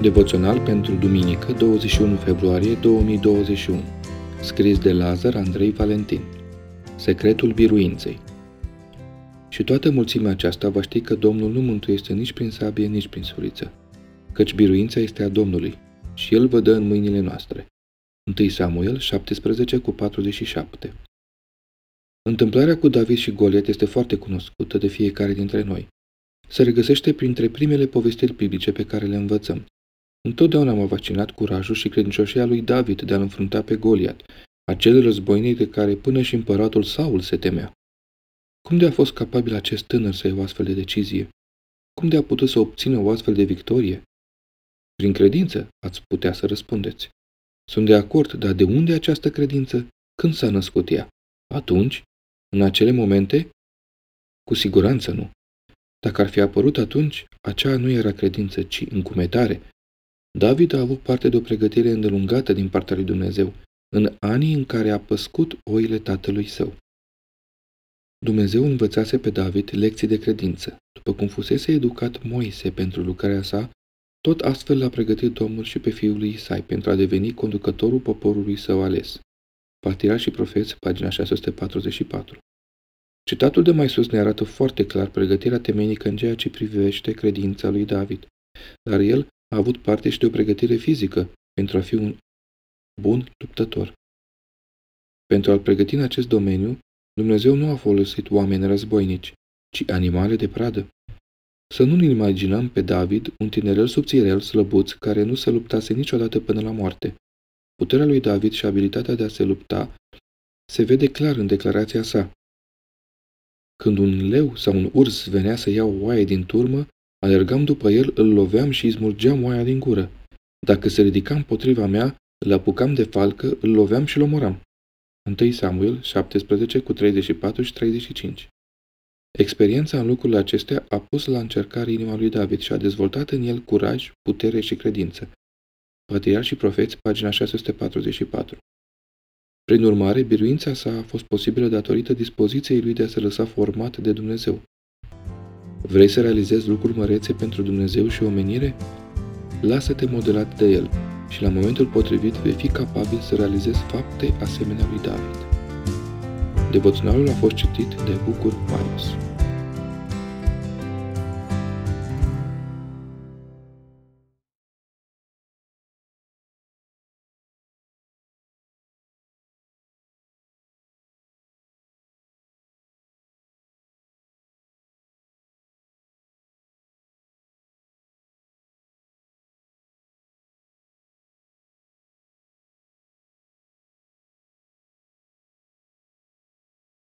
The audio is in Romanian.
Devoțional pentru duminică, 21 februarie 2021. Scris de Lazar Andrei Valentin. Secretul biruinței. Și toată mulțimea aceasta va ști că Domnul nu mântuiește nici prin sabie, nici prin suriță, căci biruința este a Domnului și El vă dă în mâinile noastre. 1 Samuel 17 cu 47 Întâmplarea cu David și Goliat este foarte cunoscută de fiecare dintre noi. Se regăsește printre primele povestiri biblice pe care le învățăm. Întotdeauna m-a vaccinat curajul și credincioșia lui David de a-l înfrunta pe Goliat, acel războinic de care până și împăratul Saul se temea. Cum de a fost capabil acest tânăr să ia o astfel de decizie? Cum de a putut să obțină o astfel de victorie? Prin credință, ați putea să răspundeți. Sunt de acord, dar de unde această credință? Când s-a născut ea? Atunci? În acele momente? Cu siguranță nu. Dacă ar fi apărut atunci, aceea nu era credință, ci încumetare. David a avut parte de o pregătire îndelungată din partea lui Dumnezeu, în anii în care a păscut oile tatălui său. Dumnezeu învățase pe David lecții de credință. După cum fusese educat Moise pentru lucrarea sa, tot astfel l-a pregătit Domnul și pe fiul lui Isai pentru a deveni conducătorul poporului său ales. Partira și profeți, pagina 644. Citatul de mai sus ne arată foarte clar pregătirea temenică în ceea ce privește credința lui David, dar el a avut parte și de o pregătire fizică pentru a fi un bun luptător. Pentru a-l pregăti în acest domeniu, Dumnezeu nu a folosit oameni războinici, ci animale de pradă. Să nu-l imaginăm pe David, un tinerel subțirel slăbuț care nu se luptase niciodată până la moarte. Puterea lui David și abilitatea de a se lupta se vede clar în declarația sa. Când un leu sau un urs venea să ia o oaie din turmă, alergam după el, îl loveam și îi smulgeam oaia din gură. Dacă se ridica împotriva mea, îl apucam de falcă, îl loveam și îl omoram. 1 Samuel 17 cu 34 și 35 Experiența în lucrurile acestea a pus la încercare inima lui David și a dezvoltat în el curaj, putere și credință. Patriar și profeți, pagina 644 Prin urmare, biruința sa a fost posibilă datorită dispoziției lui de a se lăsa format de Dumnezeu. Vrei să realizezi lucruri mărețe pentru Dumnezeu și omenire? Lasă-te modelat de El și la momentul potrivit vei fi capabil să realizezi fapte asemenea lui David. Devoționalul a fost citit de Bucur Marius.